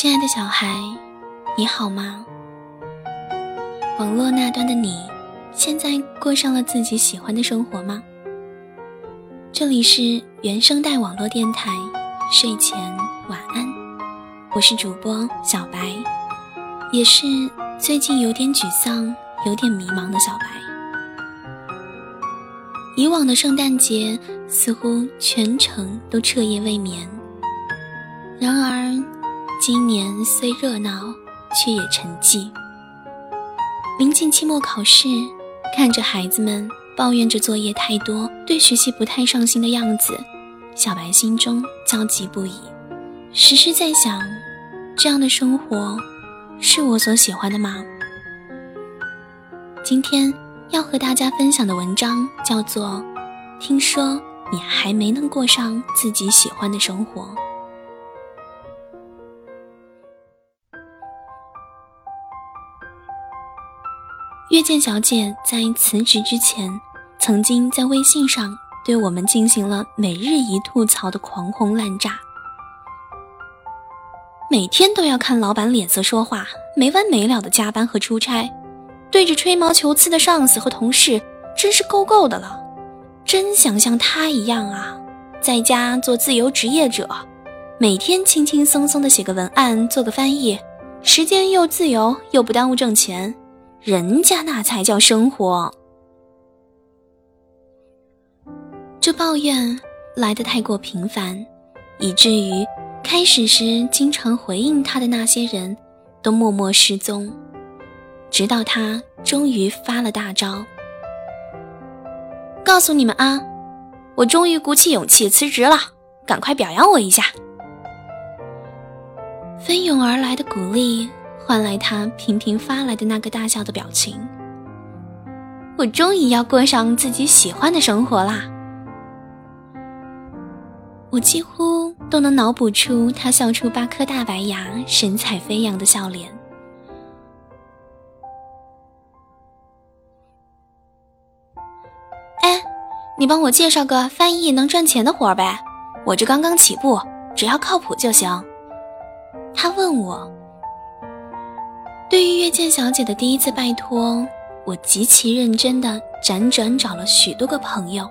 亲爱的小孩，你好吗？网络那端的你，现在过上了自己喜欢的生活吗？这里是原声带网络电台，睡前晚安，我是主播小白，也是最近有点沮丧、有点迷茫的小白。以往的圣诞节似乎全程都彻夜未眠，然而。今年虽热闹，却也沉寂。临近期末考试，看着孩子们抱怨着作业太多、对学习不太上心的样子，小白心中焦急不已，时时在想：这样的生活是我所喜欢的吗？今天要和大家分享的文章叫做《听说你还没能过上自己喜欢的生活》。月见小姐在辞职之前，曾经在微信上对我们进行了每日一吐槽的狂轰滥炸。每天都要看老板脸色说话，没完没了的加班和出差，对着吹毛求疵的上司和同事，真是够够的了。真想像他一样啊，在家做自由职业者，每天轻轻松松的写个文案，做个翻译，时间又自由又不耽误挣钱。人家那才叫生活。这抱怨来得太过频繁，以至于开始时经常回应他的那些人都默默失踪，直到他终于发了大招。告诉你们啊，我终于鼓起勇气辞职了，赶快表扬我一下！蜂拥而来的鼓励。换来他频频发来的那个大笑的表情。我终于要过上自己喜欢的生活啦！我几乎都能脑补出他笑出八颗大白牙、神采飞扬的笑脸。哎，你帮我介绍个翻译能赚钱的活呗？我这刚刚起步，只要靠谱就行。他问我。对于月见小姐的第一次拜托，我极其认真的辗转找了许多个朋友，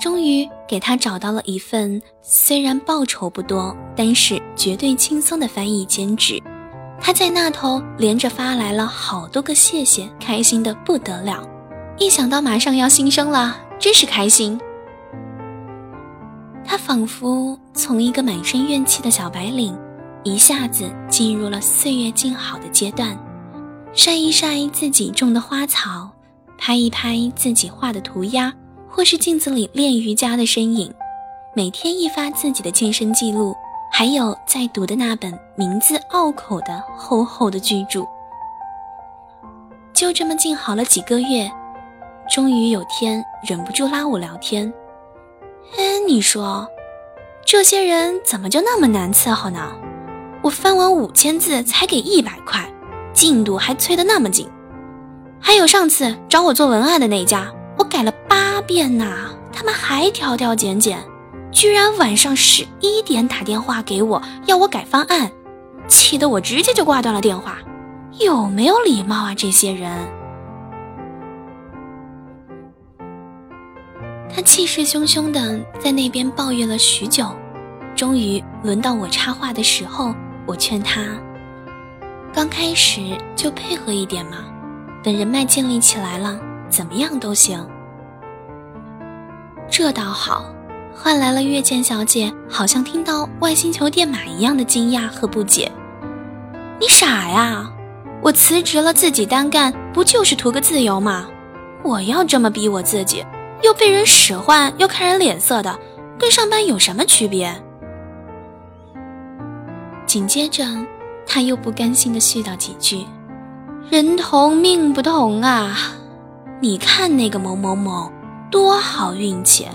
终于给她找到了一份虽然报酬不多，但是绝对轻松的翻译兼职。她在那头连着发来了好多个谢谢，开心的不得了。一想到马上要新生了，真是开心。她仿佛从一个满身怨气的小白领。一下子进入了岁月静好的阶段，晒一晒自己种的花草，拍一拍自己画的涂鸦，或是镜子里练瑜伽的身影，每天一发自己的健身记录，还有在读的那本名字拗口的厚厚的巨著。就这么静好了几个月，终于有天忍不住拉我聊天：“哎，你说，这些人怎么就那么难伺候呢？”我翻完五千字才给一百块，进度还催得那么紧。还有上次找我做文案的那家，我改了八遍呐，他们还挑挑拣拣，居然晚上十一点打电话给我要我改方案，气得我直接就挂断了电话。有没有礼貌啊，这些人？他气势汹汹的在那边抱怨了许久，终于轮到我插话的时候。我劝他，刚开始就配合一点嘛，等人脉建立起来了，怎么样都行。这倒好，换来了月见小姐好像听到外星球电码一样的惊讶和不解。你傻呀？我辞职了自己单干，不就是图个自由吗？我要这么逼我自己，又被人使唤，又看人脸色的，跟上班有什么区别？紧接着，他又不甘心地絮叨几句：“人同命不同啊！你看那个某某某，多好运气，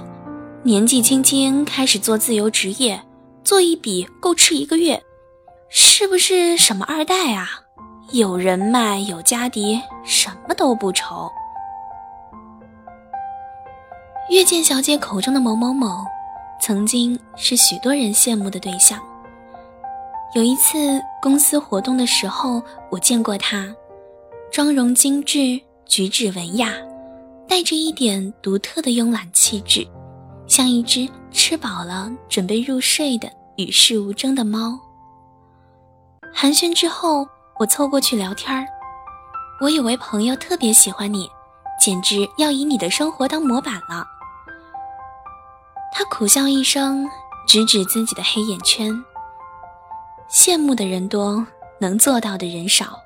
年纪轻轻开始做自由职业，做一笔够吃一个月，是不是什么二代啊？有人脉，有家底，什么都不愁。”月见小姐口中的某某某，曾经是许多人羡慕的对象。有一次公司活动的时候，我见过他，妆容精致，举止文雅，带着一点独特的慵懒气质，像一只吃饱了准备入睡的与世无争的猫。寒暄之后，我凑过去聊天儿。我有位朋友特别喜欢你，简直要以你的生活当模板了。他苦笑一声，指指自己的黑眼圈。羡慕的人多，能做到的人少。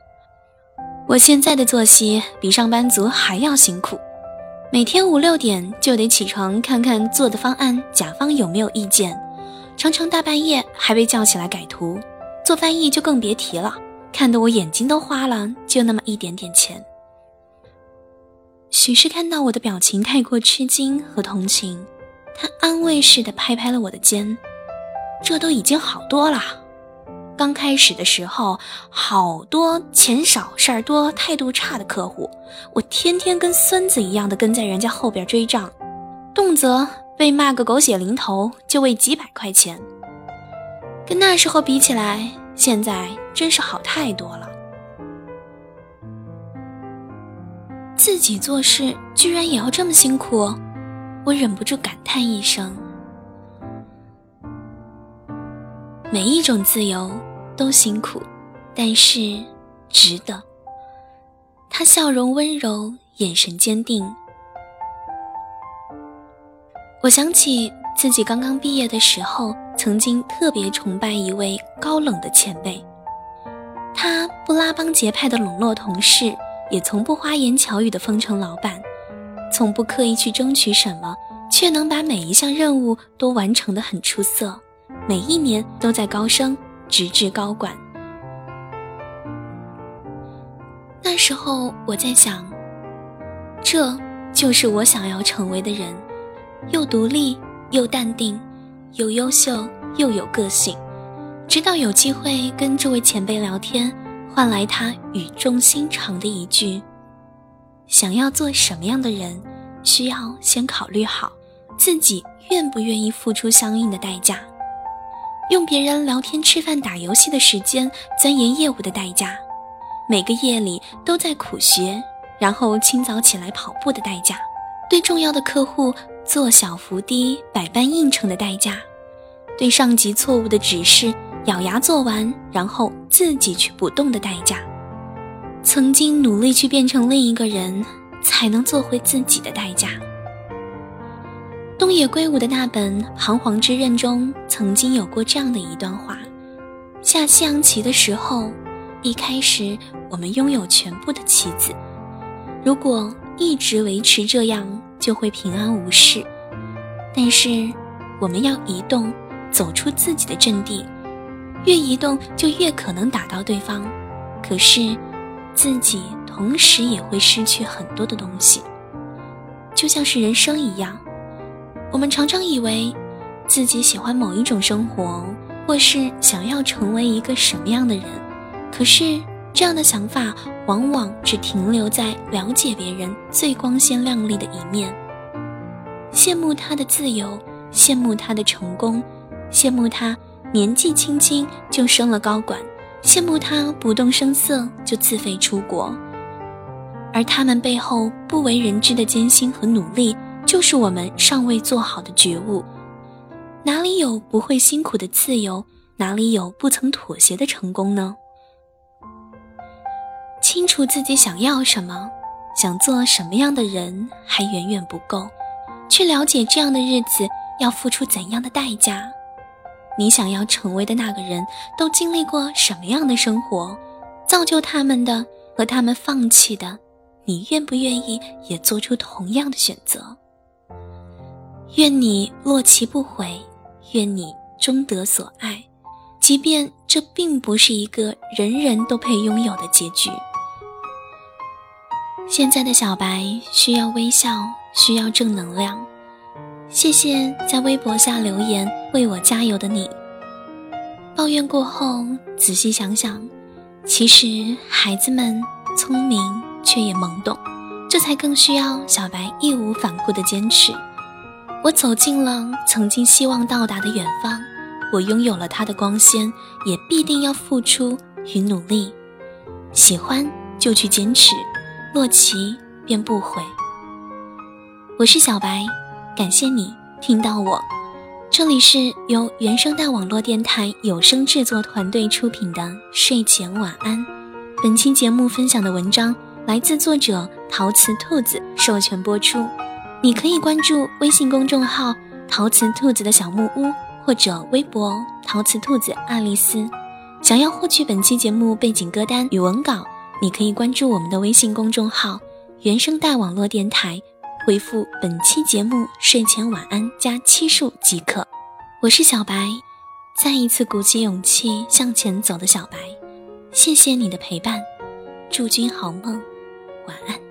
我现在的作息比上班族还要辛苦，每天五六点就得起床看看做的方案甲方有没有意见，常常大半夜还被叫起来改图，做翻译就更别提了，看得我眼睛都花了。就那么一点点钱。许是看到我的表情太过吃惊和同情，他安慰似的拍拍了我的肩，这都已经好多了。刚开始的时候，好多钱少事儿多、态度差的客户，我天天跟孙子一样的跟在人家后边追账，动辄被骂个狗血淋头，就为几百块钱。跟那时候比起来，现在真是好太多了。自己做事居然也要这么辛苦，我忍不住感叹一声。每一种自由都辛苦，但是值得。他笑容温柔，眼神坚定。我想起自己刚刚毕业的时候，曾经特别崇拜一位高冷的前辈。他不拉帮结派的冷落同事，也从不花言巧语的奉承老板，从不刻意去争取什么，却能把每一项任务都完成的很出色。每一年都在高升，直至高管。那时候我在想，这就是我想要成为的人：又独立，又淡定，又优秀，又有个性。直到有机会跟这位前辈聊天，换来他语重心长的一句：“想要做什么样的人，需要先考虑好自己愿不愿意付出相应的代价。”用别人聊天、吃饭、打游戏的时间钻研业务的代价，每个夜里都在苦学，然后清早起来跑步的代价，对重要的客户做小伏低、百般应承的代价，对上级错误的指示咬牙做完，然后自己去不动的代价，曾经努力去变成另一个人，才能做回自己的代价。东野圭吾的那本《彷徨之刃》中曾经有过这样的一段话：下西洋棋的时候，一开始我们拥有全部的棋子，如果一直维持这样，就会平安无事。但是我们要移动，走出自己的阵地，越移动就越可能打到对方。可是自己同时也会失去很多的东西，就像是人生一样。我们常常以为自己喜欢某一种生活，或是想要成为一个什么样的人，可是这样的想法往往只停留在了解别人最光鲜亮丽的一面，羡慕他的自由，羡慕他的成功，羡慕他年纪轻轻就升了高管，羡慕他不动声色就自费出国，而他们背后不为人知的艰辛和努力。就是我们尚未做好的觉悟，哪里有不会辛苦的自由？哪里有不曾妥协的成功呢？清楚自己想要什么，想做什么样的人还远远不够，去了解这样的日子要付出怎样的代价。你想要成为的那个人都经历过什么样的生活？造就他们的和他们放弃的，你愿不愿意也做出同样的选择？愿你落其不悔，愿你终得所爱，即便这并不是一个人人都配拥有的结局。现在的小白需要微笑，需要正能量。谢谢在微博下留言为我加油的你。抱怨过后，仔细想想，其实孩子们聪明却也懵懂，这才更需要小白义无反顾的坚持。我走进了曾经希望到达的远方，我拥有了它的光鲜，也必定要付出与努力。喜欢就去坚持，落棋便不悔。我是小白，感谢你听到我。这里是由原声带网络电台有声制作团队出品的睡前晚安。本期节目分享的文章来自作者陶瓷兔子，授权播出。你可以关注微信公众号“陶瓷兔子的小木屋”或者微博“陶瓷兔子爱丽丝”。想要获取本期节目背景歌单与文稿，你可以关注我们的微信公众号“原声带网络电台”。回复本期节目“睡前晚安”加七数即可。我是小白，再一次鼓起勇气向前走的小白。谢谢你的陪伴，祝君好梦，晚安。